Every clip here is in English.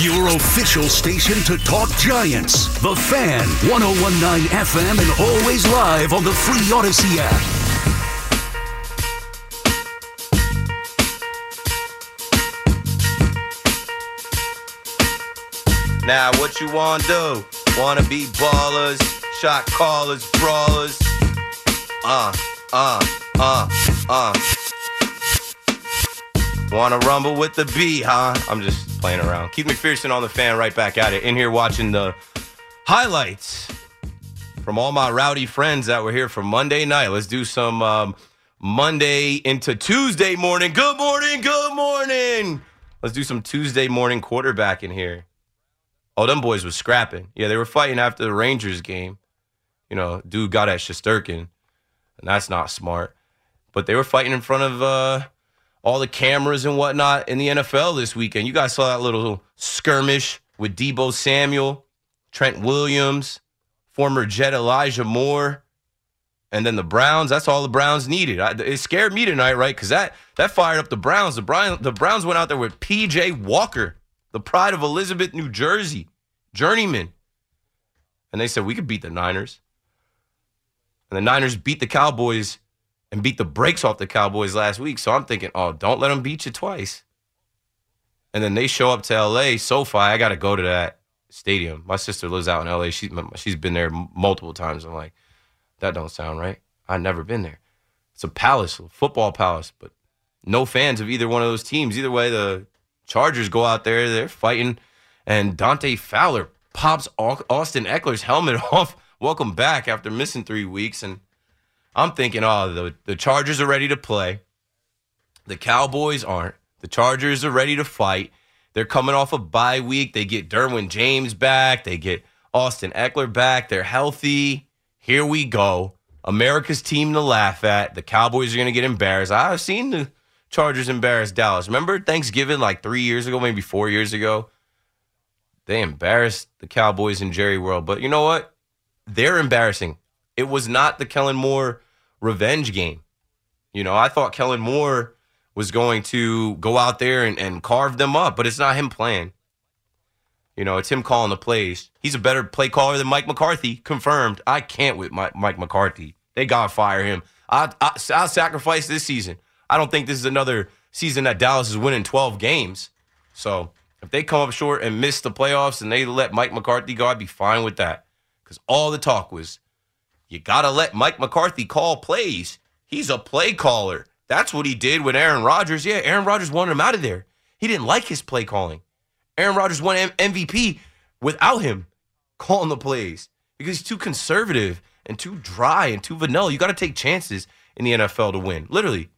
Your official station to talk Giants. The Fan, 1019 FM, and always live on the free Audacy app. Now, what you wanna do? Wanna be ballers, shot callers, brawlers? Uh, uh, uh, uh. Wanna rumble with the B, huh? I'm just playing around. Keith McPherson on the fan, right back at it. In here watching the highlights from all my rowdy friends that were here for Monday night. Let's do some um, Monday into Tuesday morning. Good morning, good morning. Let's do some Tuesday morning quarterback in here. Oh, them boys was scrapping. Yeah, they were fighting after the Rangers game. You know, dude got at Shesterkin, and that's not smart. But they were fighting in front of uh, all the cameras and whatnot in the NFL this weekend. You guys saw that little skirmish with Deebo Samuel, Trent Williams, former Jet Elijah Moore, and then the Browns. That's all the Browns needed. I, it scared me tonight, right? Because that that fired up the Browns. The Browns, the Browns went out there with P.J. Walker, the pride of Elizabeth, New Jersey, journeyman, and they said we could beat the Niners. And the Niners beat the Cowboys and beat the brakes off the Cowboys last week. So I'm thinking, oh, don't let them beat you twice. And then they show up to LA, SoFi. I got to go to that stadium. My sister lives out in LA. She, she's been there multiple times. I'm like, that don't sound right. I've never been there. It's a palace, a football palace, but no fans of either one of those teams. Either way, the Chargers go out there, they're fighting, and Dante Fowler pops Austin Ekeler's helmet off. Welcome back after missing three weeks. And I'm thinking, oh, the, the Chargers are ready to play. The Cowboys aren't. The Chargers are ready to fight. They're coming off a bye week. They get Derwin James back. They get Austin Ekeler back. They're healthy. Here we go. America's team to laugh at. The Cowboys are going to get embarrassed. I've seen the Chargers embarrass Dallas. Remember Thanksgiving like three years ago, maybe four years ago? They embarrassed the Cowboys in Jerry World. But you know what? They're embarrassing. It was not the Kellen Moore revenge game. You know, I thought Kellen Moore was going to go out there and, and carve them up, but it's not him playing. You know, it's him calling the plays. He's a better play caller than Mike McCarthy, confirmed. I can't with Mike, Mike McCarthy. They got to fire him. I, I, I'll sacrifice this season. I don't think this is another season that Dallas is winning 12 games. So if they come up short and miss the playoffs and they let Mike McCarthy go, I'd be fine with that. Because all the talk was you got to let Mike McCarthy call plays. He's a play caller. That's what he did with Aaron Rodgers. Yeah, Aaron Rodgers wanted him out of there. He didn't like his play calling. Aaron Rodgers won M- MVP without him calling the plays because he's too conservative and too dry and too vanilla. You got to take chances in the NFL to win. Literally.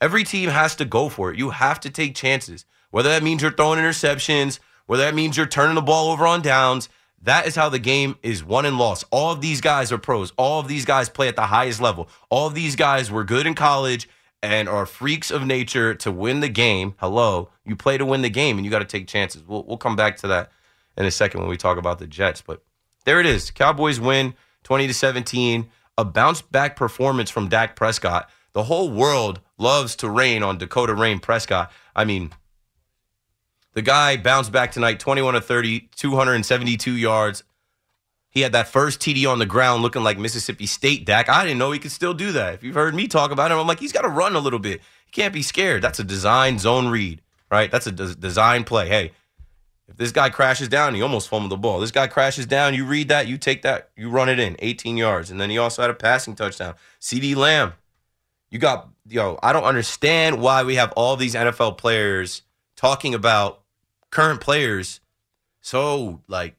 Every team has to go for it. You have to take chances. Whether that means you're throwing interceptions, whether that means you're turning the ball over on downs, that is how the game is won and lost. All of these guys are pros. All of these guys play at the highest level. All of these guys were good in college and are freaks of nature to win the game. Hello, you play to win the game, and you got to take chances. We'll we'll come back to that in a second when we talk about the Jets. But there it is. Cowboys win twenty to seventeen. A bounce back performance from Dak Prescott. The whole world loves to rain on Dakota Rayne Prescott. I mean, the guy bounced back tonight, 21 to 30, 272 yards. He had that first TD on the ground looking like Mississippi State Dak. I didn't know he could still do that. If you've heard me talk about him, I'm like, he's got to run a little bit. He can't be scared. That's a design zone read, right? That's a des- design play. Hey, If this guy crashes down, he almost fumbled the ball. This guy crashes down, you read that, you take that, you run it in, 18 yards. And then he also had a passing touchdown. CeeDee Lamb. You got, yo, I don't understand why we have all these NFL players talking about current players so like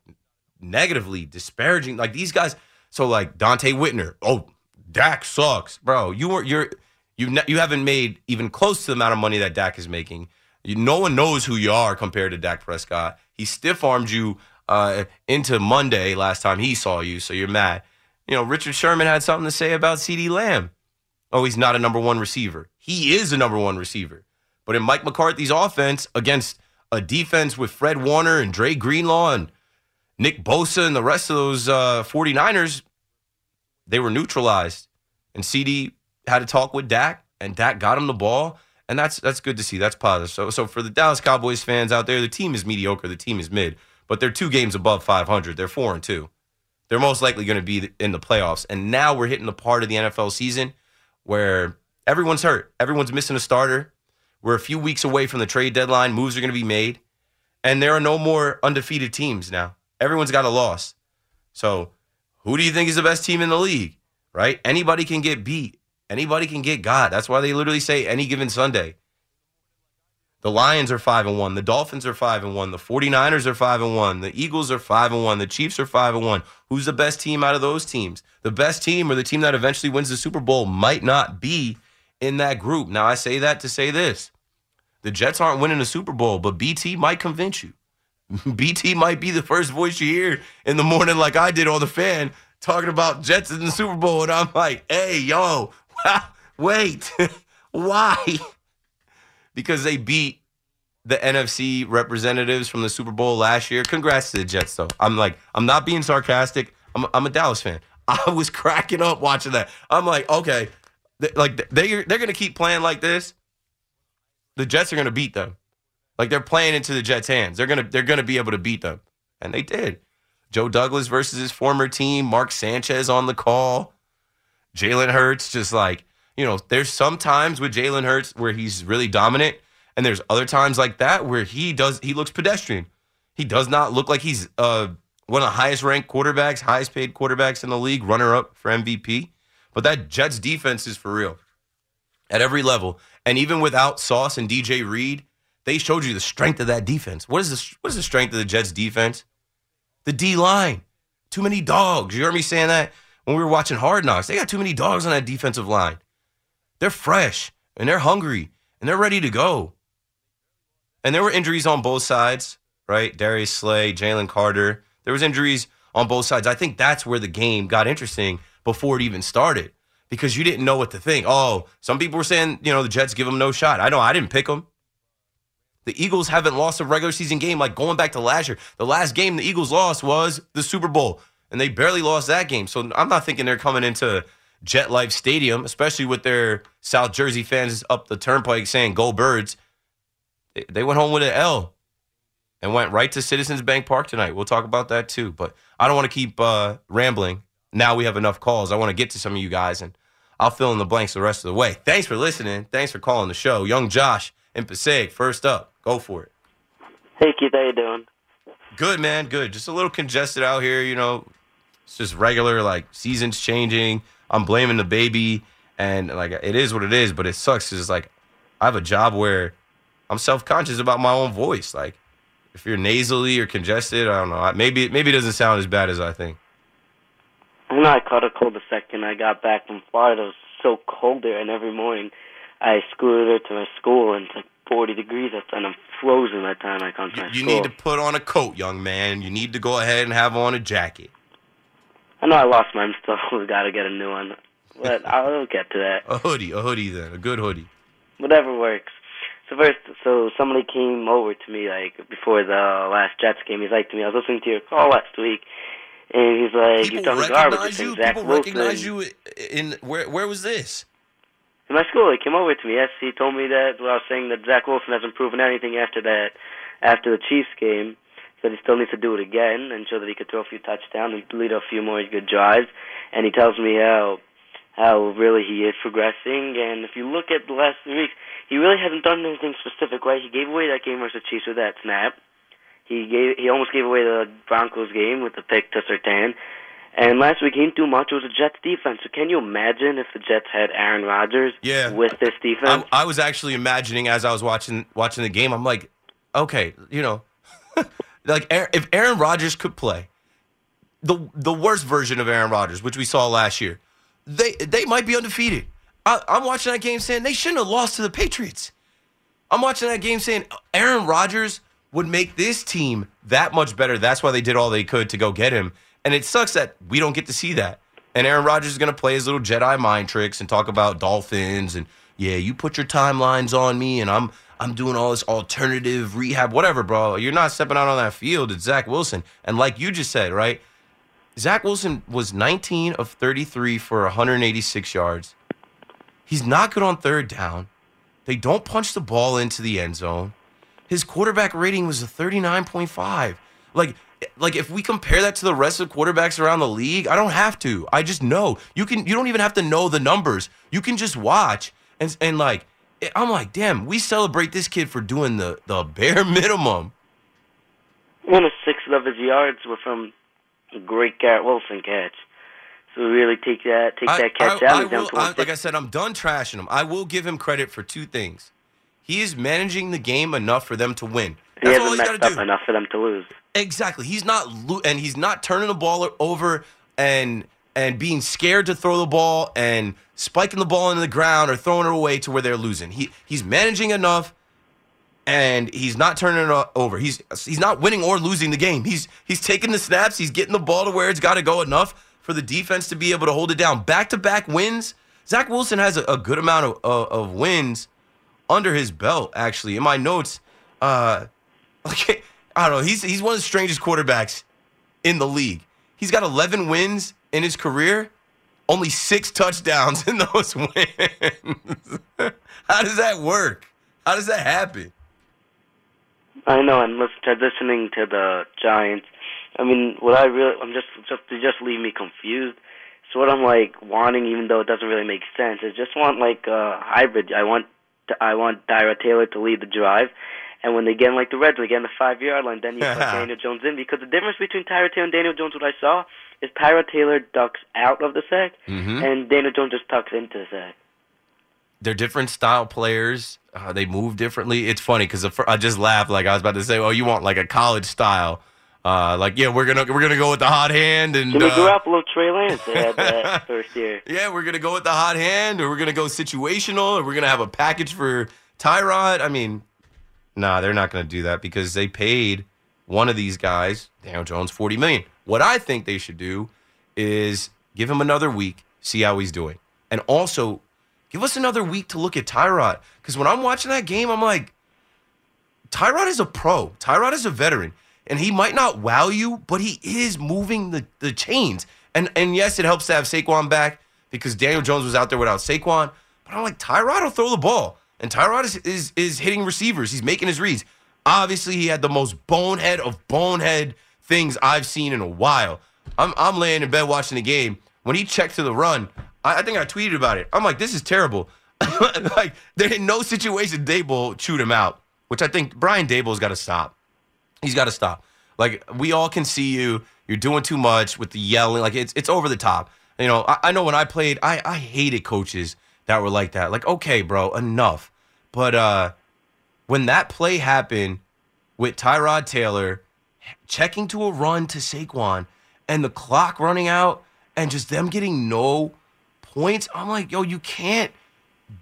negatively disparaging. Like these guys, so like Donte Whitner, oh, Dak sucks, bro. You were you're you ne- you haven't made even close to the amount of money that Dak is making. You, no one knows who you are compared to Dak Prescott. He stiff armed you uh, into Monday last time he saw you, so you're mad. You know, Richard Sherman had something to say about CeeDee Lamb. Oh, he's not a number one receiver. He is a number one receiver. But in Mike McCarthy's offense against a defense with Fred Warner and Dre Greenlaw and Nick Bosa and the rest of those uh, 49ers, they were neutralized. And CeeDee had a talk with Dak, and Dak got him the ball. And that's that's good to see. That's positive. So so for the Dallas Cowboys fans out there, the team is mediocre. The team is mid, but they're two games above 500. They're four and two. They're most likely going to be in the playoffs. And now we're hitting the part of the NFL season where everyone's hurt. Everyone's missing a starter. We're a few weeks away from the trade deadline. Moves are going to be made. And there are no more undefeated teams now. Everyone's got a loss. So, who do you think is the best team in the league? Right? Anybody can get beat. Anybody can get God. That's why they literally say any given Sunday. The Lions are 5 and 1, the Dolphins are 5 and 1, the 49ers are 5 and 1, the Eagles are 5 and 1, the Chiefs are 5 and 1. Who's the best team out of those teams? The best team or the team that eventually wins the Super Bowl might not be in that group. Now I say that to say this. The Jets aren't winning the Super Bowl, but BT might convince you. BT might be the first voice you hear in the morning, like I did on the fan, talking about Jets in the Super Bowl. And I'm like, hey, yo, wait, why? because they beat the NFC representatives from the Super Bowl last year. Congrats to the Jets, though. I'm like, I'm not being sarcastic. I'm, I'm a Dallas fan. I was cracking up watching that. I'm like, okay, like they they're gonna keep playing like this. The Jets are gonna beat them. Like they're playing into the Jets' hands. They're gonna they're gonna be able to beat them, and they did. Joe Douglas versus his former team. Mark Sanchez on the call. Jalen Hurts just like you know. There's some times with Jalen Hurts where he's really dominant, and there's other times like that where he does he looks pedestrian. He does not look like he's uh, one of the highest ranked quarterbacks, highest paid quarterbacks in the league, runner up for MVP. But that Jets defense is for real at every level. And even without Sauce and DJ Reed, they showed you the strength of that defense. What is the what is the strength of the Jets defense? The D line. Too many dogs. You heard me saying that when we were watching Hard Knocks. They got too many dogs on that defensive line. They're fresh and they're hungry and they're ready to go. And there were injuries on both sides, right? Darius Slay, Jalen Carter. There was injuries on both sides. I think that's where the game got interesting before it even started because you didn't know what to think. Oh, some people were saying, you know, the Jets give them no shot. I know I didn't pick them. The Eagles haven't lost a regular season game like going back to last year. The last game the Eagles lost was the Super Bowl, and they barely lost that game. So I'm not thinking they're coming into MetLife Stadium, especially with their South Jersey fans up the turnpike saying "Go Birds." They went home with an L and went right to Citizens Bank Park tonight. We'll talk about that too. But I don't want to keep uh, rambling. Now we have enough calls. I want to get to some of you guys, and I'll fill in the blanks the rest of the way. Thanks for listening. Thanks for calling the show. Young Josh in Passaic, first up. Go for it. Hey, Keith, how you doing? Good, man. Good. Just a little congested out here. You know, it's just regular. Like seasons changing. I'm blaming the baby, and like it is what it is. But it sucks because like I have a job where I'm self conscious about my own voice. Like if you're nasally or congested, I don't know. Maybe maybe it doesn't sound as bad as I think. I know I caught a cold the second I got back from Florida. It was so cold there, and every morning I scooted to my school, and it's like 40 degrees outside, and I'm frozen by the time I come to You, my you school. need to put on a coat, young man. You need to go ahead and have on a jacket. I know I lost mine, still got to get a new one, but I'll get to that. A hoodie, a hoodie then, a good hoodie. Whatever works. So first, so somebody came over to me like before the last Jets game. He's like to me, I was listening to your call last week, and he's like, "You're People talking garbage." You're recognize you. Zach People Wilson. recognize you in where? Where was this? In my school, he came over to me. Yes, he told me that. Well, I was saying that Zach Wilson hasn't proven anything after that, after the Chiefs game. That he still needs to do it again and show that he could throw a few touchdowns and lead a few more good drives. And he tells me how how really he is progressing. And if you look at the last three weeks, he really hasn't done anything specific, right? He gave away that game versus the Chiefs with that snap. He gave he almost gave away the Broncos game with the pick to Surtain. And last week he didn't do much. It was a Jets defense. So can you imagine if the Jets had Aaron Rodgers Yeah. with this defense? I, I was actually imagining as I was watching watching the game. I'm like, okay, you know, like if Aaron Rodgers could play the the worst version of Aaron Rodgers, which we saw last year, they they might be undefeated. I, I'm watching that game saying they shouldn't have lost to the Patriots. I'm watching that game saying Aaron Rodgers would make this team that much better. That's why they did all they could to go get him. And it sucks that we don't get to see that. And Aaron Rodgers is going to play his little Jedi mind tricks and talk about dolphins and yeah, you put your timelines on me and I'm I'm doing all this alternative rehab, whatever, bro. You're not stepping out on that field. It's Zach Wilson. And like you just said, right? Zach Wilson was 19 of 33 for 186 yards. He's not good on third down. They don't punch the ball into the end zone. His quarterback rating was a 39.5. Like like if we compare that to the rest of the quarterbacks around the league, I don't have to. I just know. You can you don't even have to know the numbers. You can just watch and and like I'm like, "Damn, we celebrate this kid for doing the the bare minimum." One of six of his yards were from a great Garrett Wilson catch. So really take that take that catch out. I He's down will- I- like I said, I'm done trashing him. I will give him credit for two things. He is managing the game enough for them to win. he That's all hasn't he's messed up do. enough for them to lose. Exactly. He's not lo- and he's not turning the ball over and and being scared to throw the ball and spiking the ball into the ground or throwing it away to where they're losing. He he's managing enough and he's not turning it over. He's he's not winning or losing the game. He's he's taking the snaps, he's getting the ball to where it's got to go enough for the defense to be able to hold it down. Back-to-back wins. Zach Wilson has a, a good amount of, of, of wins under his belt actually. In my notes, uh like I don't know. He's he's one of the strangest quarterbacks in the league. He's got 11 wins in his career, only six touchdowns in those wins. How does that work? How does that happen? I know, and let's transitioning to the Giants. I mean, what I really, I'm just just just leave me confused. So what I'm like wanting, even though it doesn't really make sense, is just want like a hybrid. I want I want Tyrod Taylor to lead the drive, and when they get in like the Reds, they get in the five yard line, then you put Daniel Jones in because the difference between Tyrod Taylor and Daniel Jones, what I saw, is Tyrod Taylor ducks out of the sack, and Daniel Jones just tucks into the sack. They're different style players. Uh, they move differently. It's funny because I just laughed like I was about to say, "Oh, you want like a college style?" Uh, like, yeah, we're gonna we're gonna go with the hot hand and Jimmy uh, Garoppolo, Trey Lance, they had that first year. yeah, we're gonna go with the hot hand, or we're gonna go situational, or we're gonna have a package for Tyrod. I mean, nah, they're not gonna do that because they paid one of these guys, Daniel Jones, forty million. What I think they should do is give him another week, see how he's doing, and also give us another week to look at Tyrod. Because when I'm watching that game, I'm like, Tyrod is a pro. Tyrod is a veteran. And he might not wow you, but he is moving the, the chains. And and yes, it helps to have Saquon back because Daniel Jones was out there without Saquon. But I'm like, Tyrod will throw the ball. And Tyrod is, is, is hitting receivers. He's making his reads. Obviously, he had the most bonehead of bonehead things I've seen in a while. I'm, I'm laying in bed watching the game. When he checked to the run, I, I think I tweeted about it. I'm like, this is terrible. like, there in no situation Daboll chewed him out, which I think Brian Daboll's got to stop. He's got to stop. Like we all can see you. You're doing too much with the yelling. Like it's it's over the top. You know, I, I know when I played, I I hated coaches that were like that. Like, okay, bro, enough. But uh when that play happened with Tyrod Taylor checking to a run to Saquon and the clock running out and just them getting no points, I'm like, yo, you can't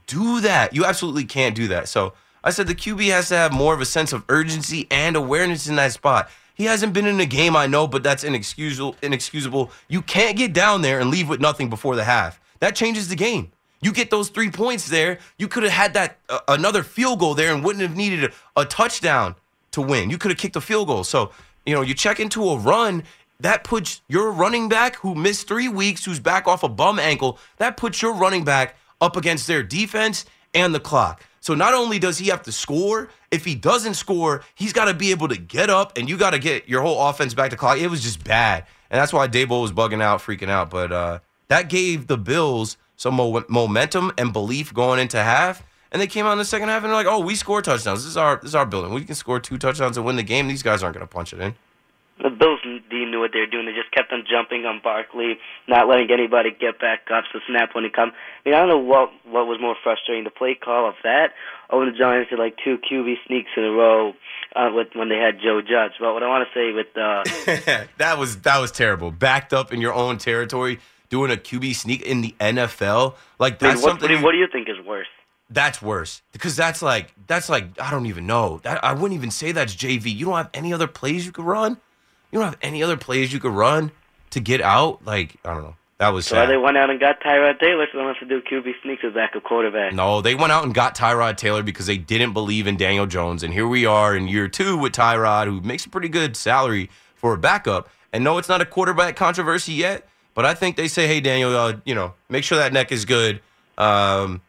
do that. You absolutely can't do that. So I said the QB has to have more of a sense of urgency and awareness in that spot. He hasn't been in a game, I know, but that's inexcusable. Inexcusable. You can't get down there and leave with nothing before the half. That changes the game. You get those three points there. You could have had that uh, another field goal there and wouldn't have needed a, a touchdown to win. You could have kicked a field goal. So you know you check into a run. That puts your running back who missed three weeks, who's back off a bum ankle. That puts your running back up against their defense and the clock. So not only does he have to score, if he doesn't score, he's got to be able to get up and you got to get your whole offense back to clock. It was just bad. And that's why Daboll was bugging out, freaking out. But uh, that gave the Bills some mo- momentum and belief going into half. And they came out in the second half and they're like, "Oh, we score touchdowns. This is our this is our building. We can score two touchdowns and win the game. These guys aren't going to punch it in." The Bills knew what they were doing. They just kept on jumping on Barkley, not letting anybody get back up. So snap when he come. I mean, I don't know what what was more frustrating: the play call of that, or when the Giants did like two QB sneaks in a row uh, with when they had Joe Judge. But what I want to say with uh, that was that was terrible. Backed up in your own territory, doing a QB sneak in the NFL, like I mean, that's what, something. what do you think is worse? That's worse because that's like that's like I don't even know. That I wouldn't even say that's JV. You don't have any other plays you could run. You don't have any other plays you could run to get out. Like I don't know. That was So sad. they went out and got Tyrod Taylor, so they don't have to do QB sneaks as backup quarterback. No, they went out and got Tyrod Taylor because they didn't believe in Daniel Jones. And here we are in year two with Tyrod, who makes a pretty good salary for a backup. And no, it's not a quarterback controversy yet, but I think they say, hey, Daniel, uh, you know, make sure that neck is good. Um,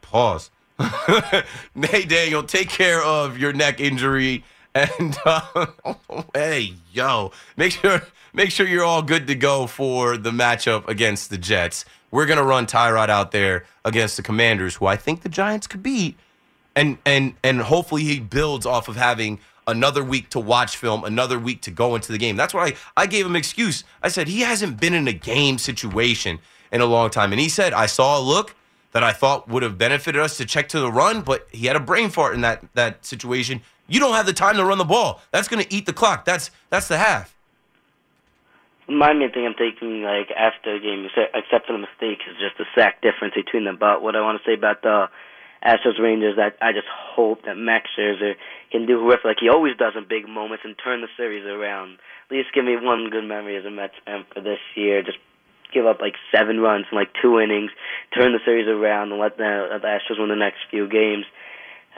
pause. hey, Daniel, take care of your neck injury. And uh, hey, yo, make sure make sure you're all good to go for the matchup against the Jets. We're gonna run Tyrod out there against the Commanders, who I think the Giants could beat, and and and hopefully he builds off of having another week to watch film, another week to go into the game. That's why I, I gave him excuse. I said he hasn't been in a game situation in a long time, and he said I saw a look that I thought would have benefited us to check to the run, but he had a brain fart in that that situation. You don't have the time to run the ball. That's going to eat the clock. That's that's the half. My main thing I'm taking like after the game, except for the mistake, is just the sack difference between them. But what I want to say about the Astros Rangers, that I just hope that Max Scherzer can do whoever like he always does in big moments and turn the series around. At least give me one good memory as a Mets fan for this year. Just give up like seven runs in like two innings, turn the series around, and let the, let the Astros win the next few games.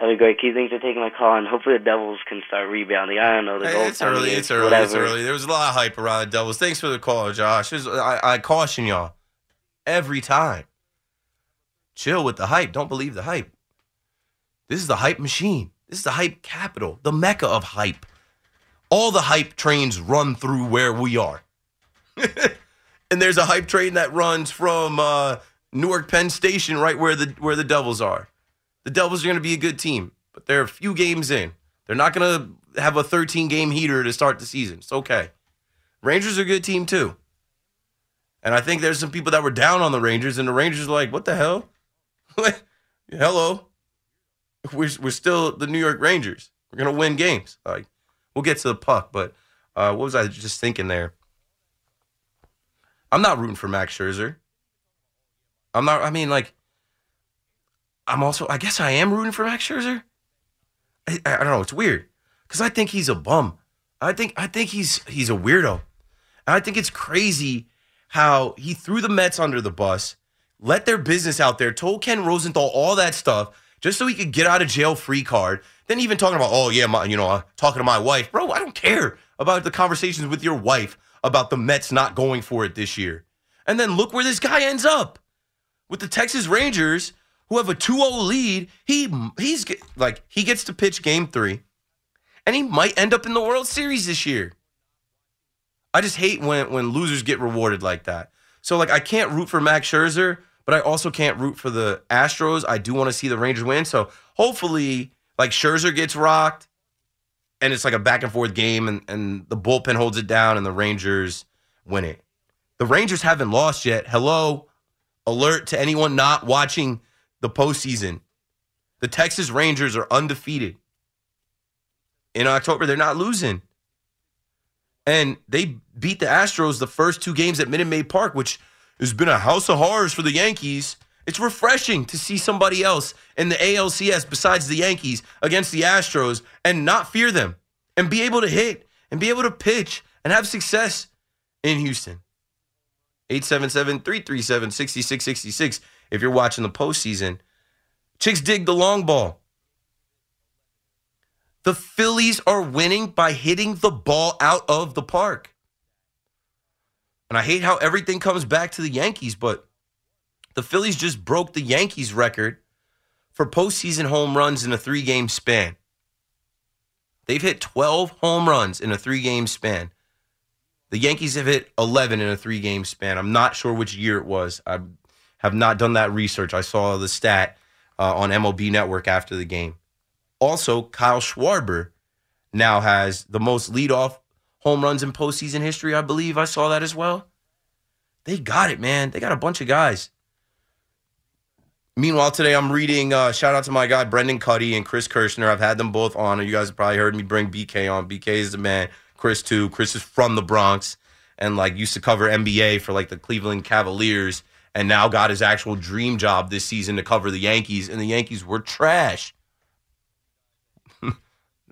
That'd be great. Keith, thanks for taking my call, and hopefully the Devils can start rebounding. I don't know. The Hey, it's early. It's early. Whatever. It's early. There was a lot of hype around the Devils. Thanks for the call, Josh. There's- I, I caution y'all every time. Chill with the hype. Don't believe the hype. This is the hype machine. This is the hype capital, the mecca of hype. All the hype trains run through where we are. and there's a hype train that runs from uh, Newark Penn Station, right where the where the Devils are. The Devils are going to be a good team, but they're a few games in. They're not going to have a 13 game heater to start the season. It's okay. Rangers are a good team too. And I think there's some people that were down on the Rangers, and the Rangers are like, what the hell? Hello. We're, we're still the New York Rangers. We're going to win games. Like, we'll get to the puck, but uh, what was I just thinking there? I'm not rooting for Max Scherzer. I'm not, I mean, like, I'm also, I guess I am rooting for Max Scherzer. I, I don't know. It's weird because I think he's a bum. I think I think he's he's a weirdo. And I think it's crazy how he threw the Mets under the bus, let their business out there, told Ken Rosenthal all that stuff just so he could get out of jail free card. Then even talking about, oh yeah, my, you know, uh, talking to my wife, bro. I don't care about the conversations with your wife about the Mets not going for it this year. And then look where this guy ends up with the Texas Rangers, who have a 2-0 lead. He he's like he gets to pitch Game Three, and he might end up in the World Series this year. I just hate when when losers get rewarded like that. So like I can't root for Max Scherzer, but I also can't root for the Astros. I do want to see the Rangers win. So hopefully, like Scherzer gets rocked, and it's like a back and forth game, and and the bullpen holds it down, and the Rangers win it. The Rangers haven't lost yet. Hello, alert to anyone not watching the postseason. The Texas Rangers are undefeated. In October, they're not losing. And they beat the Astros the first two games at Minute Maid Park, which has been a house of horrors for the Yankees. It's refreshing to see somebody else in the ALCS besides the Yankees against the Astros and not fear them and be able to hit and be able to pitch and have success in Houston. 877 337 6666 if you're watching the postseason. Chicks dig the long ball. The Phillies are winning by hitting the ball out of the park. And I hate how everything comes back to the Yankees, but the Phillies just broke the Yankees record for postseason home runs in a three game span. They've hit 12 home runs in a three game span. The Yankees have hit 11 in a three game span. I'm not sure which year it was. I have not done that research. I saw the stat uh, on MLB Network after the game. Also, Kyle Schwarber now has the most leadoff home runs in postseason history. I believe I saw that as well. They got it, man. They got a bunch of guys. Meanwhile, today I'm reading. Uh, shout out to my guy Brendan Kuty and Chris Kirschner. I've had them both on. You guys have probably heard me bring BK on. BK is the man. Chris too. Chris is from the Bronx and like used to cover NBA for like the Cleveland Cavaliers, and now got his actual dream job this season to cover the Yankees, and the Yankees were trash.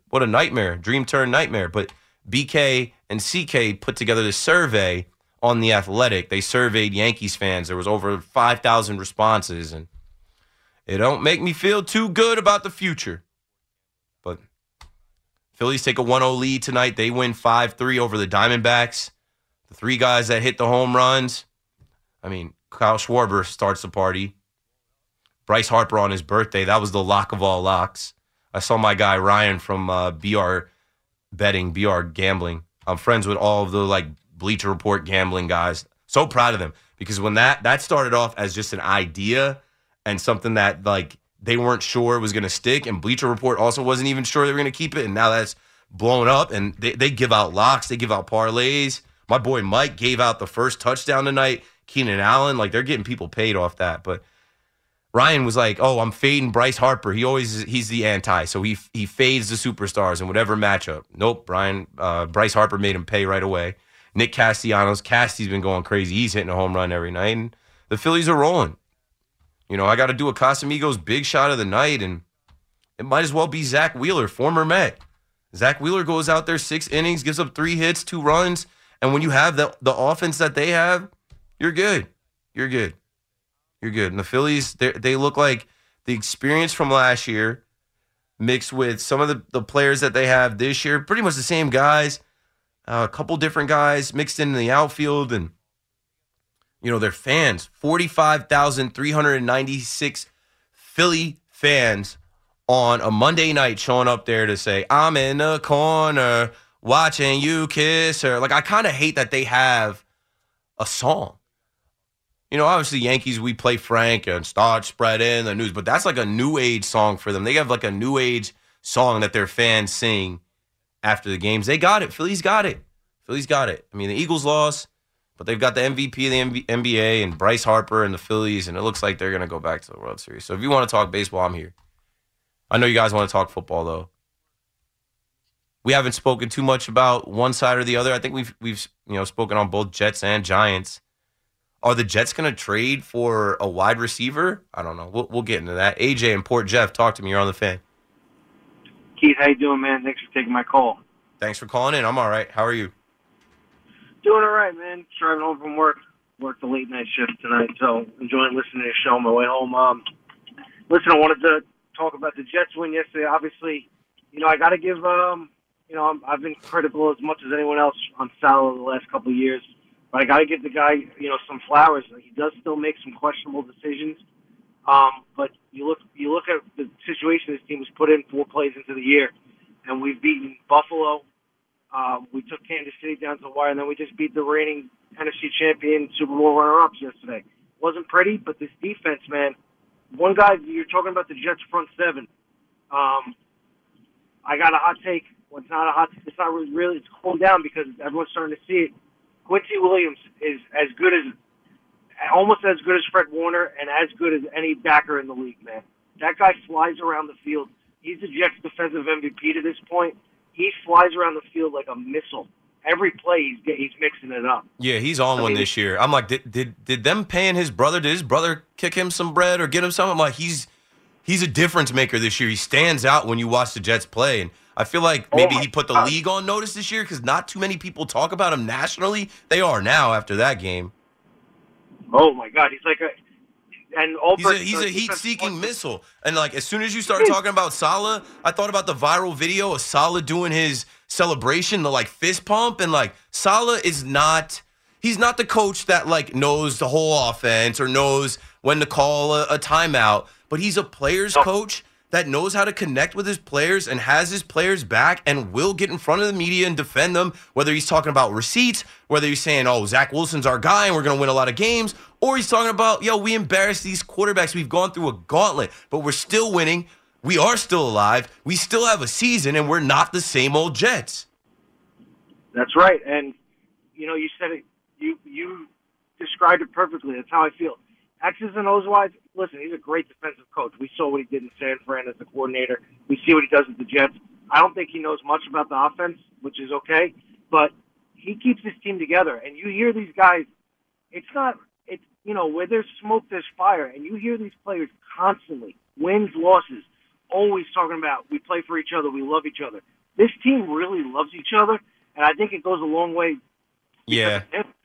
what a nightmare, dream turn nightmare. But BK and CK put together this survey on the Athletic. They surveyed Yankees fans. There was over five thousand responses, and it don't make me feel too good about the future. But Phillies take a 1-0 lead tonight. They win 5-3 over the Diamondbacks. The three guys that hit the home runs. I mean, Kyle Schwarber starts the party. Bryce Harper on his birthday. That was the lock of all locks. I saw my guy Ryan from uh, BR betting, BR gambling. I'm friends with all of the like Bleacher Report gambling guys. So proud of them because when that that started off as just an idea and something that like they weren't sure was going to stick, and Bleacher Report also wasn't even sure they were going to keep it, and now that's blown up. And they, they give out locks, they give out parlays. My boy Mike gave out the first touchdown tonight. Keenan Allen, like they're getting people paid off that. But Ryan was like, "Oh, I'm fading Bryce Harper. He always he's the anti, so he he fades the superstars in whatever matchup." Nope, Brian uh, Bryce Harper made him pay right away. Nick Castellanos, Casty's been going crazy. He's hitting a home run every night, and the Phillies are rolling. You know, I got to do a Casamigos big shot of the night, and it might as well be Zack Wheeler, former Met. Zack Wheeler goes out there six innings, gives up three hits, two runs, and when you have the the offense that they have, you're good. You're good. You're good. And the Phillies, they look like the experience from last year mixed with some of the, the players that they have this year, pretty much the same guys, uh, a couple different guys mixed in the outfield. And, you know, their fans 45,396 Philly fans on a Monday night showing up there to say, I'm in the corner watching you kiss her. Like, I kind of hate that they have a song. You know, obviously Yankees, we play Frank and start spreading the news, but that's like a new age song for them. They have like a new age song that their fans sing after the games. They got it. Phillies got it. Phillies got it. I mean, the Eagles lost, but they've got the MVP of the NBA and Bryce Harper and the Phillies, and it looks like they're going to go back to the World Series. So if you want to talk baseball, I'm here. I know you guys want to talk football, though. We haven't spoken too much about one side or the other. I think we've we've you know spoken on both Jets and Giants. Are the Jets going to trade for a wide receiver? I don't know. We'll, we'll get into that. AJ and Port Jeff, talk to me. You're on the fan. Keith, how you doing, man? Thanks for taking my call. Thanks for calling in. I'm all right. How are you? Doing all right, man. Driving home from work. Worked a late night shift tonight, so enjoying listening to the show on my way home. Um, listen, I wanted to talk about the Jets win yesterday. Obviously, you know I got to give. Um, you know, i have been critical as much as anyone else on Saleh the last couple of years. But I got to give the guy, you know, some flowers. He does still make some questionable decisions. Um, but you look, you look at the situation this team was put in four plays into the year, and we've beaten Buffalo. Um, we took Kansas City down to the wire, and then we just beat the reigning NFC champion, Super Bowl runner-ups yesterday. wasn't pretty, but this defense, man. One guy you're talking about the Jets front seven. Um, I got a hot take. Well, it's not a hot. It's not really. really it's cooled down because everyone's starting to see it. Quincy Williams is as good as, almost as good as Fred Warner and as good as any backer in the league, man. That guy flies around the field. He's the Jets' defensive MVP to this point. He flies around the field like a missile. Every play, he's, he's mixing it up. Yeah, he's on I one mean, this year. I'm like, did, did did them paying his brother? Did his brother kick him some bread or get him something? I'm like, he's he's a difference maker this year. He stands out when you watch the Jets play. And I feel like oh maybe oh he put the God. league on notice this year because not too many people talk about him nationally. They are now after that game. Oh my God, he's like a and all he's a, he's a heat-seeking missile. And like as soon as you start talking about Saleh, I thought about the viral video of Saleh doing his celebration, the like fist pump, and like Saleh is not. He's not the coach that like knows the whole offense or knows when to call a, a timeout, but he's a player's no. coach that knows how to connect with his players and has his players back and will get in front of the media and defend them, whether he's talking about receipts, whether he's saying, oh, Zach Wilson's our guy and we're going to win a lot of games, or he's talking about, yo, we embarrassed these quarterbacks. We've gone through a gauntlet, but we're still winning. We are still alive. We still have a season, and we're not the same old Jets. That's right. And, you know, you said it, you, you described it perfectly. That's how I feel. X's and O's wise, listen, he's a great defensive coach. We saw what he did in San Fran as the coordinator. We see what he does with the Jets. I don't think he knows much about the offense, which is okay, but he keeps his team together. And you hear these guys, it's not, it's, you know, where there's smoke, there's fire. And you hear these players constantly, wins, losses, always talking about we play for each other, we love each other. This team really loves each other, and I think it goes a long way. Yeah.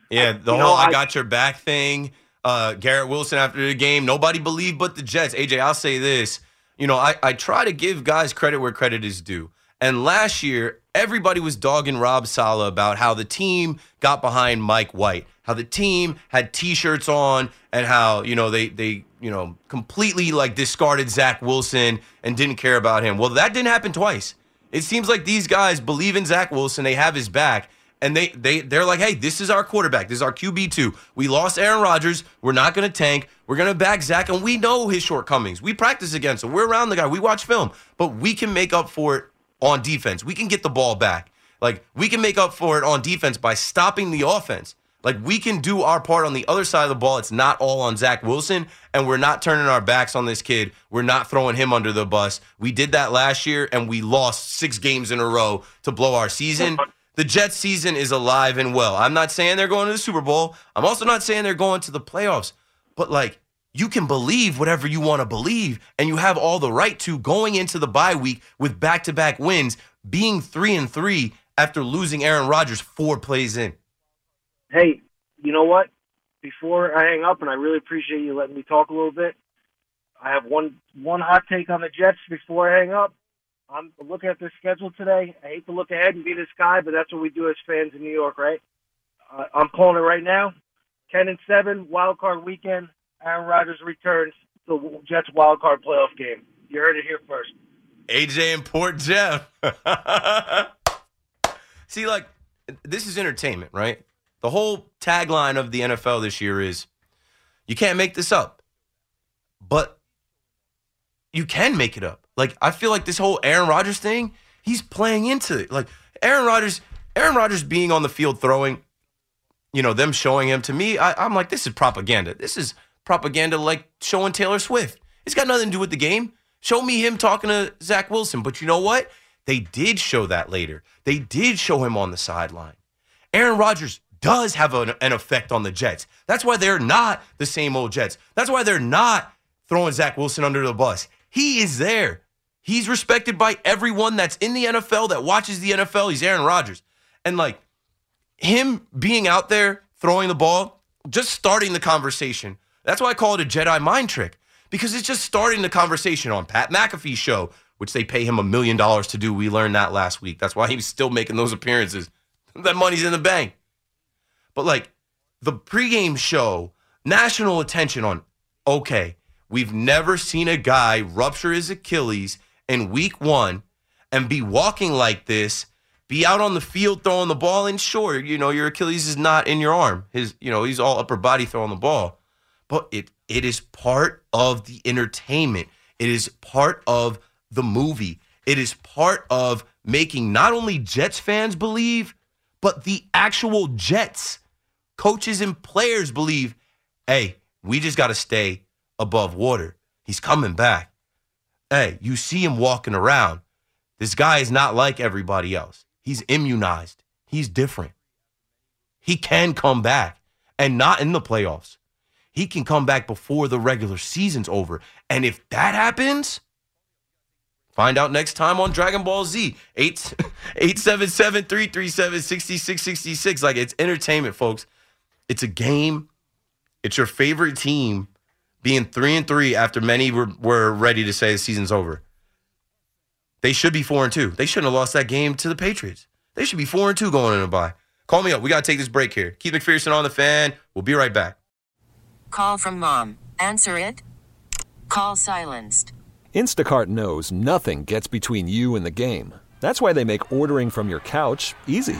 Yeah, the You whole know, I, I- got your back thing. Uh, Garrett Wilson after the game, nobody believed but the Jets. AJ, I'll say this. You know, I, I try to give guys credit where credit is due. And last year, everybody was dogging Rob Saleh about how the team got behind Mike White, how the team had T-shirts on, and how you know they they you know completely like discarded Zach Wilson and didn't care about him. Well, that didn't happen twice. It seems like these guys believe in Zach Wilson. They have his back. And they they they're like, hey, this is our quarterback. This is our QB two. We lost Aaron Rodgers. We're not going to tank. We're going to back Zach, and we know his shortcomings. We practice against him. We're around the guy. We watch film, but we can make up for it on defense. We can get the ball back. Like we can make up for it on defense by stopping the offense. Like we can do our part on the other side of the ball. It's not all on Zach Wilson, and we're not turning our backs on this kid. We're not throwing him under the bus. We did that last year, and we lost six games in a row to blow our season. The Jets season is alive and well. I'm not saying they're going to the Super Bowl. I'm also not saying they're going to the playoffs. But like you can believe whatever you want to believe, and you have all the right to going into the bye week with back-to-back wins, being three and three after losing Aaron Rodgers four plays in. Hey, you know what? Before I hang up, and I really appreciate you letting me talk a little bit, I have one one hot take on the Jets before I hang up. I'm looking at their schedule today. I hate to look ahead and be this guy, but that's what we do as fans in New York, right? Uh, I'm calling it right now. Ten and seven, wild card weekend. Aaron Rodgers returns the Jets wild card playoff game. You heard it here first. AJ and Port Jeff. See, like, this is entertainment, right? The whole tagline of the NFL this year is you can't make this up, but you can make it up. Like, I feel like this whole Aaron Rodgers thing, he's playing into it. Like, Aaron Rodgers, Aaron Rodgers being on the field throwing, you know, them showing him to me, I, I'm like, this is propaganda. This is propaganda like showing Taylor Swift. It's got nothing to do with the game. Show me him talking to Zach Wilson. But you know what? They did show that later. They did show him on the sideline. Aaron Rodgers does have an, an effect on the Jets. That's why they're not the same old Jets. That's why they're not throwing Zach Wilson under the bus. He is there. He's respected by everyone that's in the NFL that watches the NFL. He's Aaron Rodgers. And like him being out there throwing the ball, just starting the conversation. That's why I call it a Jedi mind trick because it's just starting the conversation on Pat McAfee's show, which they pay him a million dollars to do. We learned that last week. That's why he's still making those appearances. that money's in the bank. But like the pregame show, national attention on, okay, we've never seen a guy rupture his Achilles in week one and be walking like this, be out on the field throwing the ball. And sure, you know, your Achilles is not in your arm. His, you know, he's all upper body throwing the ball. But it it is part of the entertainment. It is part of the movie. It is part of making not only Jets fans believe, but the actual Jets coaches and players believe, hey, we just got to stay above water. He's coming back. Hey, you see him walking around. This guy is not like everybody else. He's immunized. He's different. He can come back and not in the playoffs. He can come back before the regular season's over. And if that happens, find out next time on Dragon Ball Z. 877 337 6666. Like, it's entertainment, folks. It's a game. It's your favorite team being three and three after many were, were ready to say the season's over. They should be four and two. They shouldn't have lost that game to the Patriots. They should be four and two going in a bye. Call me up. We got to take this break here. Keith McPherson on the fan. We'll be right back. Call from mom. Answer it. Call silenced. Instacart knows nothing gets between you and the game. That's why they make ordering from your couch easy.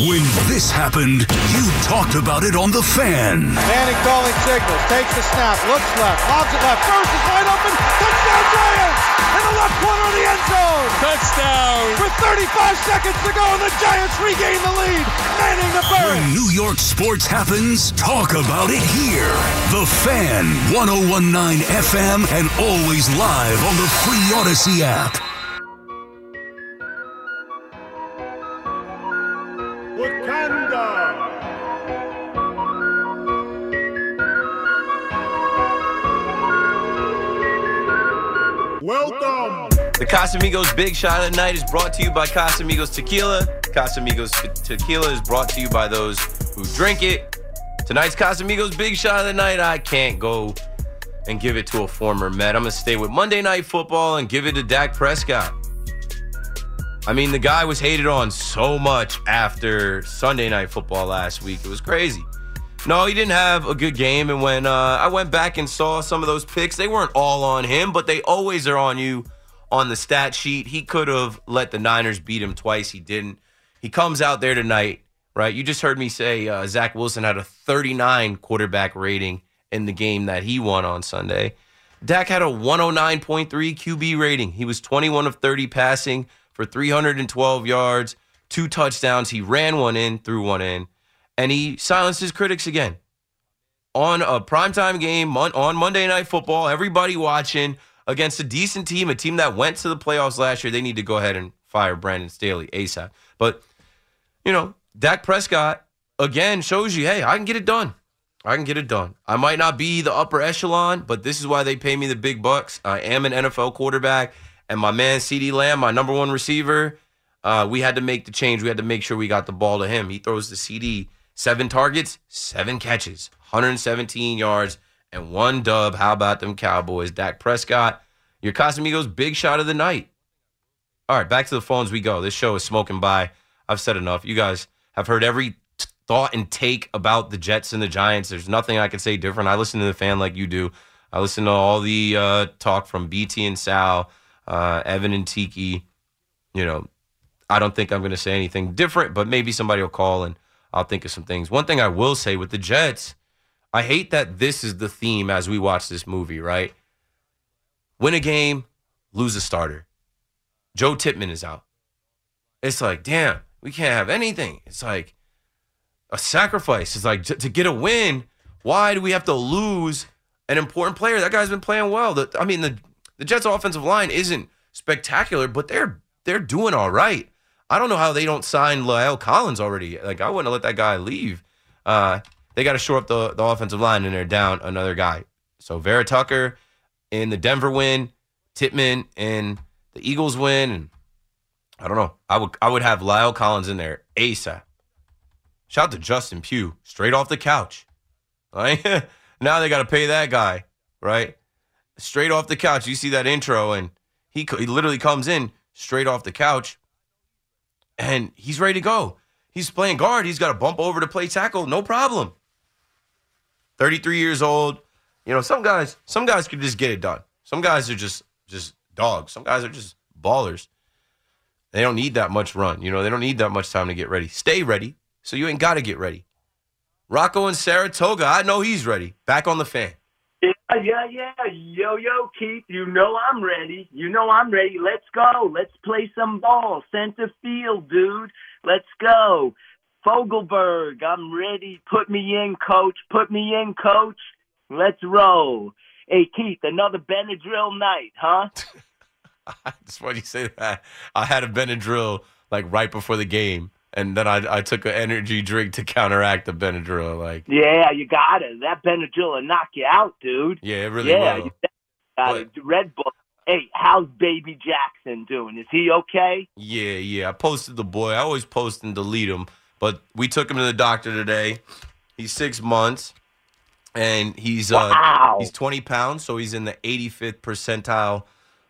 When this happened, you talked about it on The Fan. Manning calling signals, takes the snap, looks left, lobs it left, first is wide open, touchdown Giants! In the left corner of the end zone! Touchdown! With 35 seconds to go, and the Giants regain the lead! Manning to Burress! When New York sports happens, talk about it here. The Fan, 1019 FM, and always live on the free Audacy app. Welcome! The Casamigos Big Shot of the Night is brought to you by Casamigos Tequila. Casamigos Tequila is brought to you by those who drink it. Tonight's Casamigos Big Shot of the Night, I can't go and give it to a former Met. I'm going to stay with Monday Night Football and give it to Dak Prescott. I mean, the guy was hated on so much after Sunday Night Football last week. It was crazy. No, he didn't have a good game. And when uh, I went back and saw some of those picks, they weren't all on him, but they always are on you on the stat sheet. He could have let the Niners beat him twice. He didn't. He comes out there tonight, right? You just heard me say uh, Zach Wilson had a 39 quarterback rating in the game that he won on Sunday. Dak had a 109.3 QB rating. He was 21 of 30 passing for 312 yards, two touchdowns. He ran one in, threw one in and he silenced his critics again on a primetime game on Monday Night Football. Everybody watching against a decent team, a team that went to the playoffs last year. They need to go ahead and fire Brandon Staley ASAP. But, you know, Dak Prescott again shows you, hey, I can get it done. I can get it done. I might not be the upper echelon, but this is why they pay me the big bucks. I am an NFL quarterback, and my man CeeDee Lamb, my number one receiver, uh, we had to make the change. We had to make sure we got the ball to him. He throws the CeeDee Seven targets, seven catches, 117 yards, and one dub. How about them Cowboys? Dak Prescott, your Casamigos big shot of the night. All right, back to the phones we go. This show is smoking by. I've said enough. You guys have heard every t- thought and take about the Jets and the Giants. There's nothing I can say different. I listen to the fan like you do. I listen to all the uh, talk from BT and Sal, uh, Evan and Tiki. You know, I don't think I'm going to say anything different, but maybe somebody will call and I'll think of some things. One thing I will say with the Jets, I hate that this is the theme as we watch this movie, right? Win a game, lose a starter. Joe Tippmann is out. It's like, damn, we can't have anything. It's like a sacrifice. It's like to, to get a win, why do we have to lose an important player? That guy's been playing well. The, I mean, the the Jets offensive line isn't spectacular, but they're they're doing all right. I don't know how they don't sign Lyle Collins already. Like I wouldn't have let that guy leave. Uh, they got to shore up the, the offensive line, and they're down another guy. So Vera Tucker in the Denver win, Tippmann in the Eagles win, and I don't know. I would I would have Lyle Collins in there ASAP. Shout out to Justin Pugh, straight off the couch. Right? now they got to pay that guy, right? Straight off the couch. You see that intro, and he he literally comes in straight off the couch, and he's ready to go. He's playing guard. He's got to bump over to play tackle, no problem. Thirty three years old. You know, some guys some guys could just get it done. Some guys are just just dogs. Some guys are just ballers. They don't need that much run. You know, they don't need that much time to get ready. Stay ready. So you ain't got to get ready. Rocco in Saratoga, I know he's ready. Back on the fan. Yeah, yeah, yeah. Yo, yo, Keith, you know I'm ready. You know I'm ready. Let's go. Let's play some ball. Center field, dude. Let's go. Fogelberg, I'm ready. Put me in, coach. Put me in, coach. Let's roll. Hey, Keith, another Benadryl night, huh? That's funny you say that. I had a Benadryl like right before the game, and then I I took an energy drink to counteract the Benadryl. Like, Yeah, you got it. That Benadryl will knock you out, dude. yeah, it really yeah, will. you got it. Red Bull. Hey, how's Baby Jackson doing? Is he okay? Yeah, yeah. I posted the boy. I always post and delete him, but we took him to the doctor today. He's six months, and he's uh he's twenty pounds, so he's in the eighty fifth percentile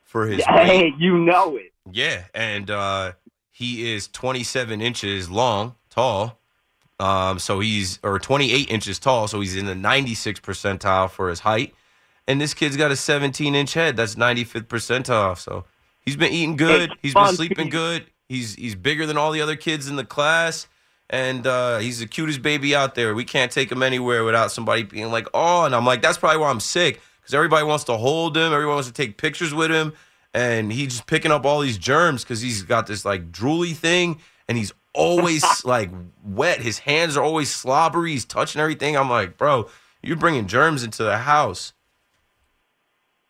for his Hey, weight. you know it. Yeah, and uh, he is 27 inches long, tall. Um, so he's or 28 inches tall, so he's in the 96th percentile for his height. And this kid's got a 17 inch head. That's 95th percentile. So he's been eating good. He's been sleeping good. He's he's bigger than all the other kids in the class. And uh, he's the cutest baby out there. We can't take him anywhere without somebody being like, oh, and I'm like, that's probably why I'm sick. Because everybody wants to hold him, everyone wants to take pictures with him. And he's just picking up all these germs because he's got this like drooly thing and he's always like wet. His hands are always slobbery. He's touching everything. I'm like, bro, you're bringing germs into the house.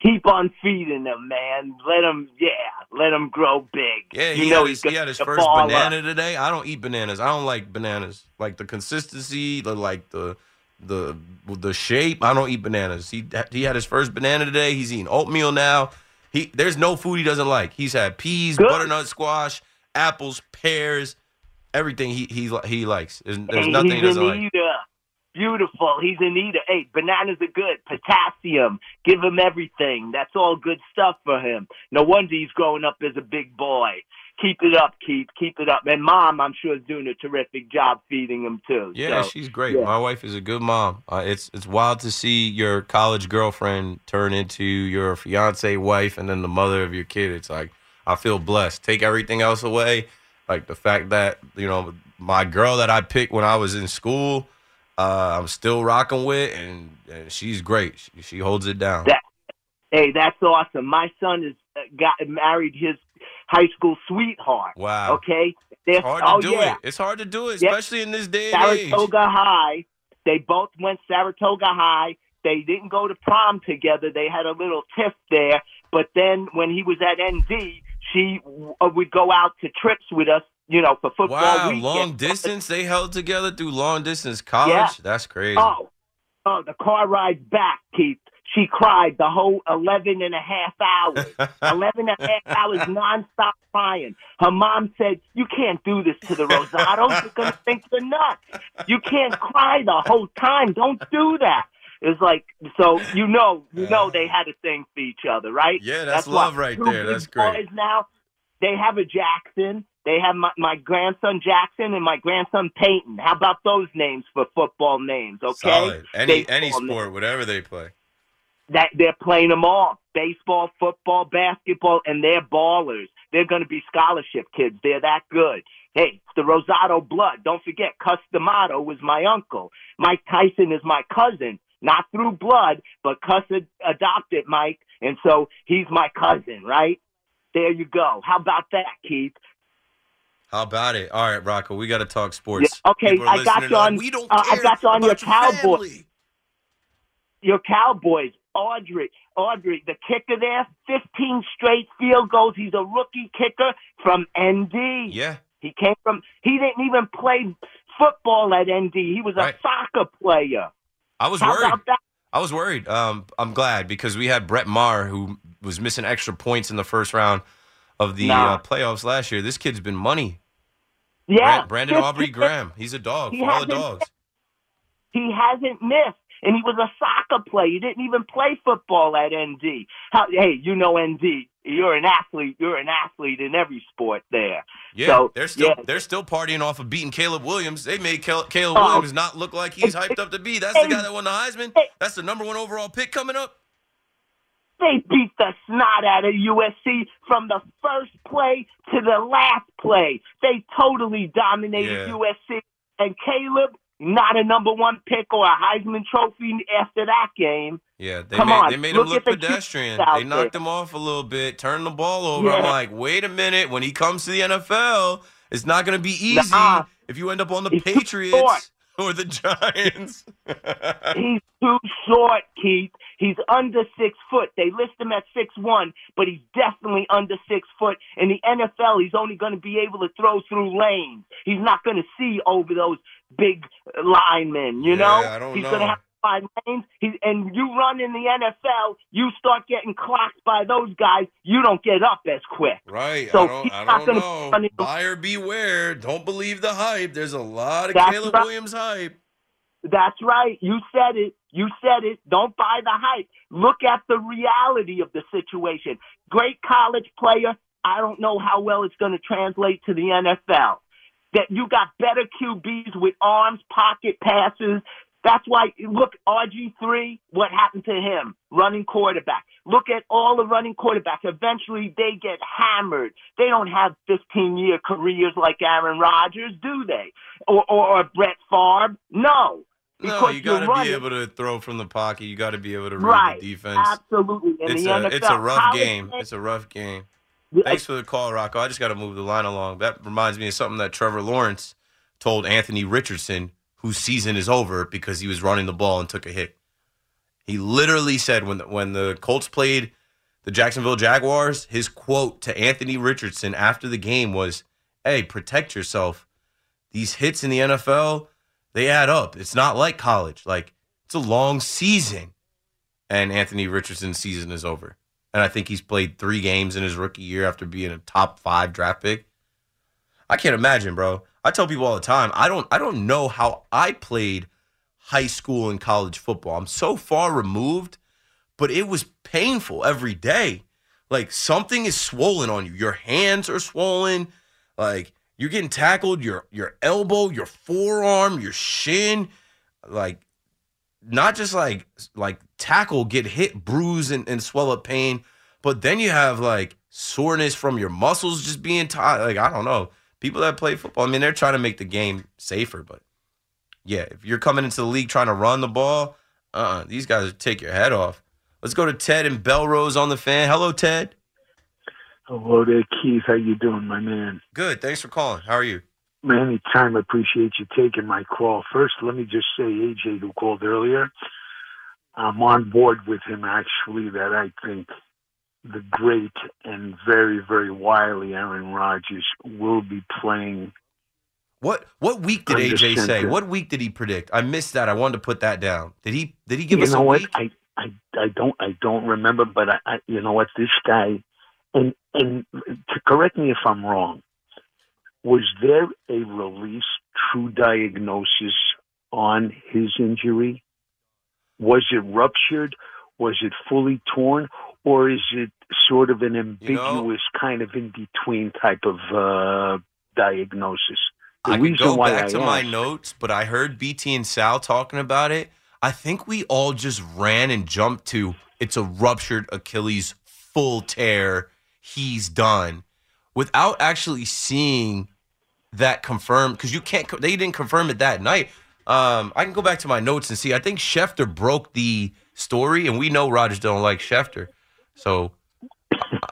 Keep on feeding him, man. Let him, yeah, let him grow big. Yeah, you he, know had he's he had his first banana up. today. I don't eat bananas. I don't like bananas. Like the consistency, the like the the the shape. I don't eat bananas. He he had his first banana today. He's eating oatmeal now. He there's no food he doesn't like. He's had peas, butternut squash, apples, pears, everything he he he likes. There's, there's nothing he doesn't like. Beautiful. He's an eater. Hey, bananas are good. Potassium. Give him everything. That's all good stuff for him. No wonder he's growing up as a big boy. Keep it up, Keith. Keep it up. And mom, I'm sure, is doing a terrific job feeding him too. Yeah, So, she's great. yeah. My wife is a good mom. Uh, it's it's wild to see your college girlfriend turn into your fiance wife and then the mother of your kid. It's like I feel blessed. Take everything else away, like the fact that you know my girl that I picked when I was in school, uh, I'm still rocking with, and, and she's great. She, she holds it down. That, hey, that's awesome. My son has uh, got married his high school sweetheart. Wow. Okay. They're, It's hard oh, to do yeah. it. It's hard to do it, Yeah. especially in this day and age. Saratoga High. They both went Saratoga High. They didn't go to prom together. They had a little tiff there. But then when he was at ND, she uh, would go out to trips with us, you know, for football Wow, weekend. long distance. They held together through long distance college. Yeah. That's crazy. Oh, oh, the car ride back, Keith. She cried the whole 11 and a half hours. 11 and a half hours nonstop crying. Her mom said, You can't do this to the Rosados. You're going to think you're nuts. You can't cry the whole time. Don't do that. It's like, so you know, you know they had a thing for each other, right? Yeah, that's why love right there. That's great. Now, they have a Jackson. They have my, my grandson Jackson and my grandson Peyton. How about those names for football names? Okay, Solid. Any Baseball any names sport, whatever they play. that they're playing them all baseball, football, basketball, and they're ballers. They're going to be scholarship kids. They're that good. Hey, it's the Rosado blood. Don't forget, Cus D'Amato was my uncle. Mike Tyson is my cousin, not through blood, but Cus ad- adopted Mike, and so he's my cousin, right? There you go. How about that, Keith? How about it? All right, Rocco, we got to talk sports. Yeah, okay, I got you like, on. we don't uh, I got you on your Cowboys. family." Your Cowboys, Aubrey, Aubrey, the kicker there, 15 straight field goals. He's a rookie kicker from ND. Yeah. He came from. He didn't even play football at ND. He was a Right. soccer player. I was How worried. about that? I was worried. Um, I'm glad because we had Brett Maher who was missing extra points in the first round of the Nah. uh, playoffs last year. This kid's been money. Yeah, Brandon Aubrey Graham. He's a dog. He For all the dogs. He hasn't missed, and he was a soccer player. He didn't even play football at ND. How, hey, you know ND. You're an athlete. You're an athlete in every sport there. Yeah, So, they're still yeah. they're still partying off of beating Caleb Williams. They made Cal- Caleb Oh. Williams not look like he's hyped up to be. That's the guy that won the Heisman. That's the number one overall pick coming up. They beat the snot out of USC from the first play to the last play. They totally dominated Yeah. USC. And Caleb, not a number one pick or a Heisman Trophy after that game. Yeah, they Come made on, they made look him look the pedestrian. They knocked there. him off a little bit, turned the ball over. I'm like, wait a minute. When he comes to the NFL, it's not going to be easy Nah. if you end up on the Patriots or the Giants. He's too short, Keith. He's under six foot. They list him at six one, but he's definitely under six foot. In the NFL, he's only going to be able to throw through lanes. He's not going to see over those big linemen. You Yeah, know, I don't he's know. going to have to find lanes. He, and you run in the NFL, you start getting clocked by those guys. You don't get up as quick. Right. So I don't, he's I not know. run Buyer beware. Don't believe the hype. There's a lot of That's Caleb right. Williams hype. That's right. You said it. You said it. Don't buy the hype. Look at the reality of the situation. Great college player. I don't know how well it's going to translate to the NFL. That you got better QBs with arms, pocket passes. That's why, look, RG3, what happened to him? Running quarterback. Look at all the running quarterbacks. Eventually, they get hammered. They don't have 15 year careers like Aaron Rodgers, do they? Or, or, or Brett Favre? No. No, Because you got to be able to throw from the pocket. You got to be able to read Right. the defense. Absolutely. It's a NFL, it's a rough game. game- It's a rough game. Thanks for the call, Rocco. I just got to move the line along. That reminds me of something that Trevor Lawrence told Anthony Richardson, whose season is over because he was running the ball and took a hit. He literally said when the, when the Colts played the Jacksonville Jaguars, his quote to Anthony Richardson after the game was, "Hey, protect yourself. These hits in the NFL, they add up. It's not like college. Like it's a long season." And Anthony Richardson's season is over. And I think he's played three games in his rookie year after being a top five draft pick. I can't imagine, bro. I tell people all the time, I don't I don't know how I played high school and college football. I'm so far removed, but it was painful every day. Like something is swollen on you. Your hands are swollen. Like you're getting tackled, your your elbow, your forearm, your shin, like not just like like tackle get hit bruise and, and swell up pain but then you have like soreness from your muscles just being tight like i don't know. People that play football i mean they're trying to make the game safer but yeah if you're coming into the league trying to run the ball uh uh, these guys take your head off. Let's go to ted and Bellerose on the fan. Hello ted Hello there, Keith. How you doing, my man? good thanks for calling how are you Man, anytime. Appreciate you taking my call. First, let me just say, AJ, who called earlier, I'm on board with him, actually, that I think the great and very, very wily Aaron Rodgers will be playing. what what week did aj say what week did he predict i missed that i wanted to put that down did he did he give you us know a what? week I, I, I don't, I don't remember, but I, I, you know what? This guy, and and to correct me if I'm wrong, was there a release, true diagnosis on his injury? Was it ruptured? Was it fully torn? Or is it sort of an ambiguous kind of in between type of uh, diagnosis? The I could reason go back I to my notes, but I heard BT and Sal talking about it. I think we all just ran and jumped to it's a ruptured Achilles full tear. He's done without actually seeing that confirmed because you can't. They didn't confirm it that night. Um, I can go back to my notes and see. I think Schefter broke the story, and we know Rodgers don't like Schefter. So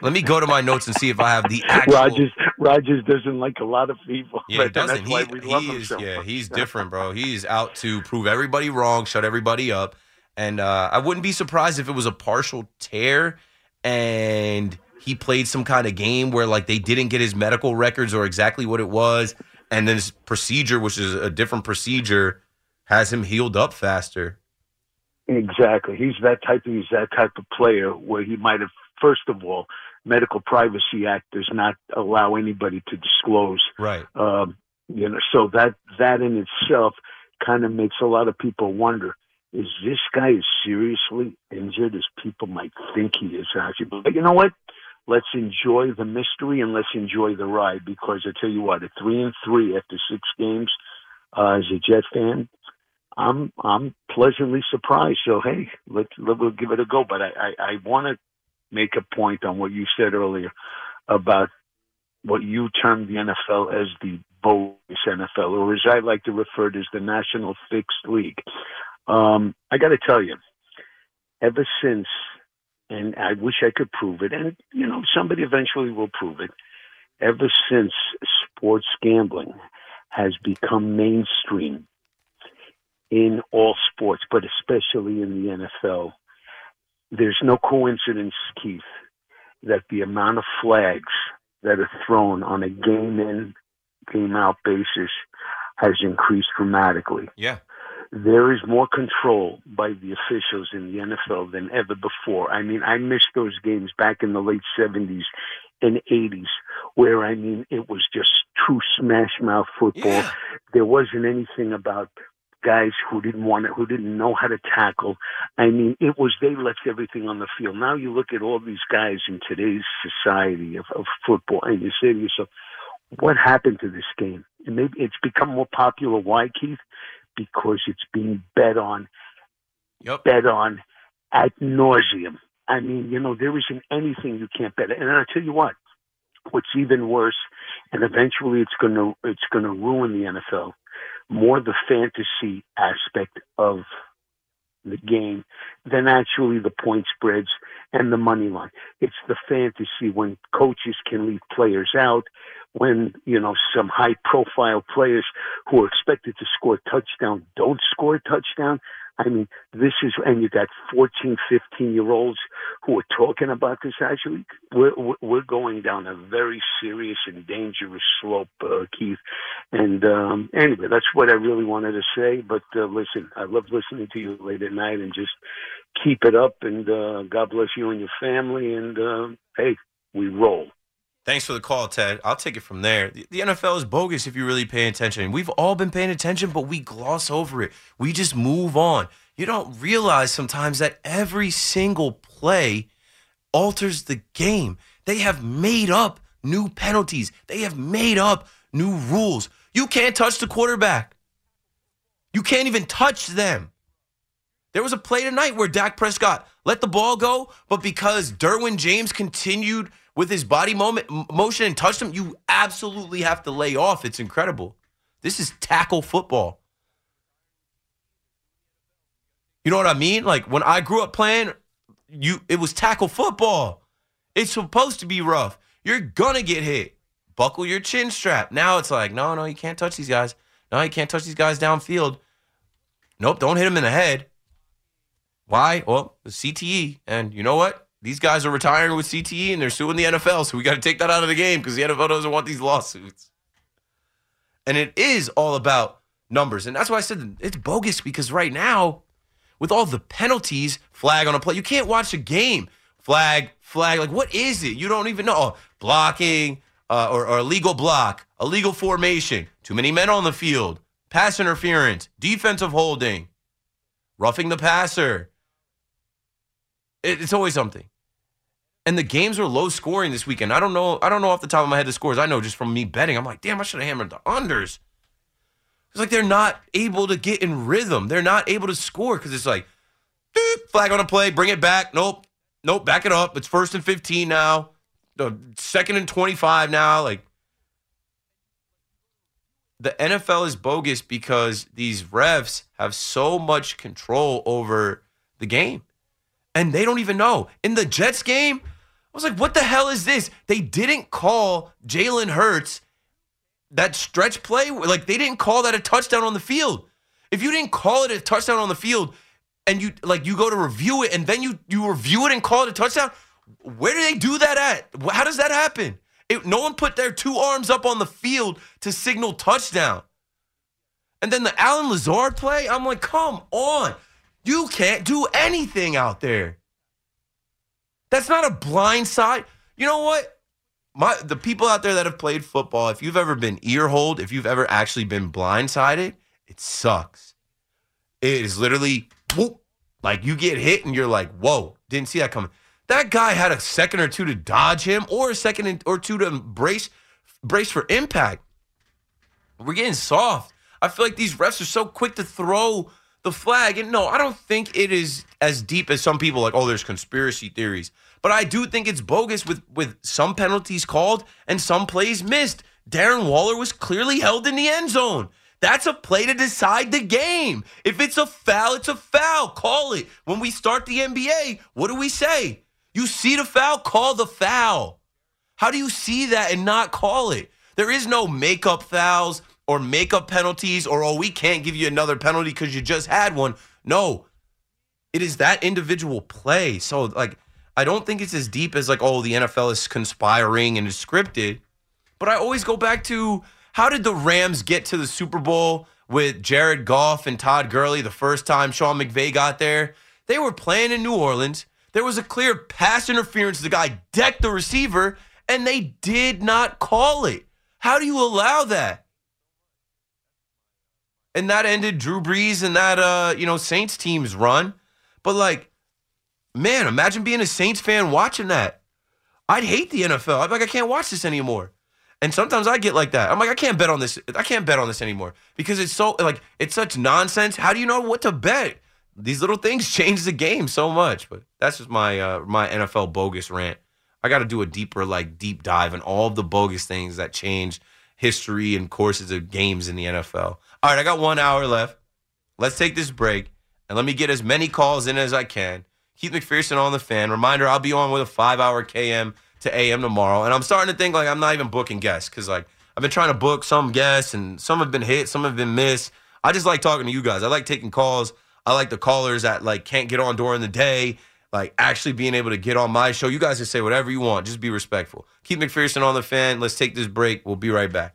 let me go to my notes and see if I have the actual. Rodgers Rodgers doesn't like a lot of people. Yeah, he doesn't. That's why He, he is, so yeah, he's different, bro. He's out to prove everybody wrong, shut everybody up. And uh, I wouldn't be surprised if it was a partial tear and he played some kind of game where like they didn't get his medical records or exactly what it was. and then his procedure, which is a different procedure, has him healed up faster. Exactly. He's that type. He's that type of player where he might have. First of all, Medical Privacy Act does not allow anybody to disclose. Right. Um, you know, so that that in itself kind of makes a lot of people wonder: Is this guy as seriously injured as people might think he is? Actually, but you know what? Let's enjoy the mystery and let's enjoy the ride. Because I tell you what, at three and three after six games, uh, as a Jet fan, I'm I'm pleasantly surprised. So hey, let's let, we'll give it a go. But I I, I want to make a point on what you said earlier about what you termed the NFL as the bogus NFL, or as I like to refer to as the National Fixed League. Um, I got to tell you, ever since, and I wish I could prove it, and you know somebody eventually will prove it. Ever since sports gambling has become mainstream in all sports, but especially in the NFL, there's no coincidence, Keith, that the amount of flags that are thrown on a game in, game out basis has increased dramatically. Yeah. There is more control by the officials in the NFL than ever before. I mean, I missed those games back in the late 70s and 80s where, I mean, it was just true smash mouth football. Yeah. There wasn't anything about guys who didn't want it, who didn't know how to tackle. I mean, it was they left everything on the field. Now you look at all these guys in today's society of, of football, and you say to yourself, "What happened to this game?" And maybe it's become more popular. Why, Keith? Because it's being bet on, Yep. bet on ad nauseum. I mean, you know, there isn't anything you can't bet. And I tell you what, what's even worse, and eventually it's going to it's going to ruin the NFL more the fantasy aspect of the game than actually the point spreads and the money line. It's the fantasy when coaches can leave players out, when, you know, some high profile players who are expected to score a touchdown don't score a touchdown. I mean, this is, and you got 14, 15 year olds who are talking about this. Actually, we're, we're going down a very serious and dangerous slope, uh, Keith. And um, anyway, that's what I really wanted to say. But uh, listen, I love listening to you late at night and just keep it up. And uh, God bless you and your family. And uh, hey, we roll. Thanks for the call, Ted. I'll take it from there. The, NFL is bogus if you really pay attention. We've all been paying attention, but we gloss over it. We just move on. You don't realize sometimes that every single play alters the game. They have made up new penalties, they have made up new rules. You can't touch the quarterback, you can't even touch them. There was a play tonight where Dak Prescott let the ball go, but because Derwin James continued with his body moment, motion and touched him, you absolutely have to lay off. It's incredible. This is tackle football. You know what I mean? Like when I grew up playing, you it was tackle football. It's supposed to be rough. You're gonna get hit. Buckle your chin strap. Now it's like, no, no, you can't touch these guys. No, you can't touch these guys downfield. Nope, don't hit them in the head. Why? Well, the CTE. And you know what? These guys are retiring with CTE and they're suing the NFL. So we got to take that out of the game because the NFL doesn't want these lawsuits. And it is all about numbers. And that's why I said it's bogus because right now, with all the penalties, flag on a play, you can't watch a game. Flag, flag. Like, what is it? You don't even know. Oh, blocking uh, or, or illegal block, illegal formation, too many men on the field, pass interference, defensive holding, roughing the passer. It, it's always something. And the games were low scoring this weekend. I don't know. I don't know off the top of my head the scores. I know just from me betting. I'm like, damn, I should have hammered the unders. It's like they're not able to get in rhythm. They're not able to score because it's like, doop, flag on a play, bring it back. Nope, nope, back it up. It's first and 15 now. The second and 25 now. Like the NFL is bogus because these refs have so much control over the game. And they don't even know. In the Jets game, I was like, what the hell is this? They didn't call Jalen Hurts that stretch play. Like, they didn't call that a touchdown on the field. If you didn't call it a touchdown on the field and you like you go to review it and then you you review it and call it a touchdown, where do they do that at? How does that happen? It, no one put their two arms up on the field to signal touchdown. And then the Allen Lazard play, I'm like, come on. You can't do anything out there. That's not a blind side. You know what? My the people out there that have played football, if you've ever been earholed, if you've ever actually been blindsided, it sucks. It is literally whoop, like you get hit and you're like, whoa, didn't see that coming. That guy had a second or two to dodge him, or a second or two to brace brace for impact. We're getting soft. I feel like these refs are so quick to throw the flag. And no, I don't think it is as deep as some people like, oh, there's conspiracy theories. But I do think it's bogus with with some penalties called and some plays missed. Darren Waller was clearly held in the end zone. That's a play to decide the game. If it's a foul, it's a foul. Call it. When we start the NBA, what do we say? You see the foul, call the foul. How do you see that and not call it? There is no makeup fouls or make up penalties or, oh, we can't give you another penalty because you just had one. No, it is that individual play. So, like, I don't think it's as deep as, like, oh, the NFL is conspiring and is scripted. But I always go back to how did the Rams get to the Super Bowl with Jared Goff and Todd Gurley the first time Sean McVay got there? They were playing in New Orleans. There was a clear pass interference. The guy decked the receiver, and they did not call it. How do you allow that? And that ended Drew Brees and that uh, you know, Saints team's run. But like, man, imagine being a Saints fan watching that. I'd hate the NFL. I'm like, I can't watch this anymore. And sometimes I get like that. I'm like, I can't bet on this. I can't bet on this anymore because it's so like it's such nonsense. How do you know what to bet? These little things change the game so much. But that's just my uh, my NFL bogus rant. I got to do a deeper like deep dive in all of the bogus things that change history and courses of games in the NFL. All right, I got one hour left. Let's take this break and let me get as many calls in as I can. Keith McPherson on the fan. Reminder: I'll be on with a five-hour KM to AM tomorrow. And I'm starting to think like I'm not even booking guests because like I've been trying to book some guests and some have been hit, some have been missed. I just like talking to you guys. I like taking calls. I like the callers that like can't get on during the day, like actually being able to get on my show. You guys can say whatever you want. Just be respectful. Keith McPherson on the fan. Let's take this break. We'll be right back.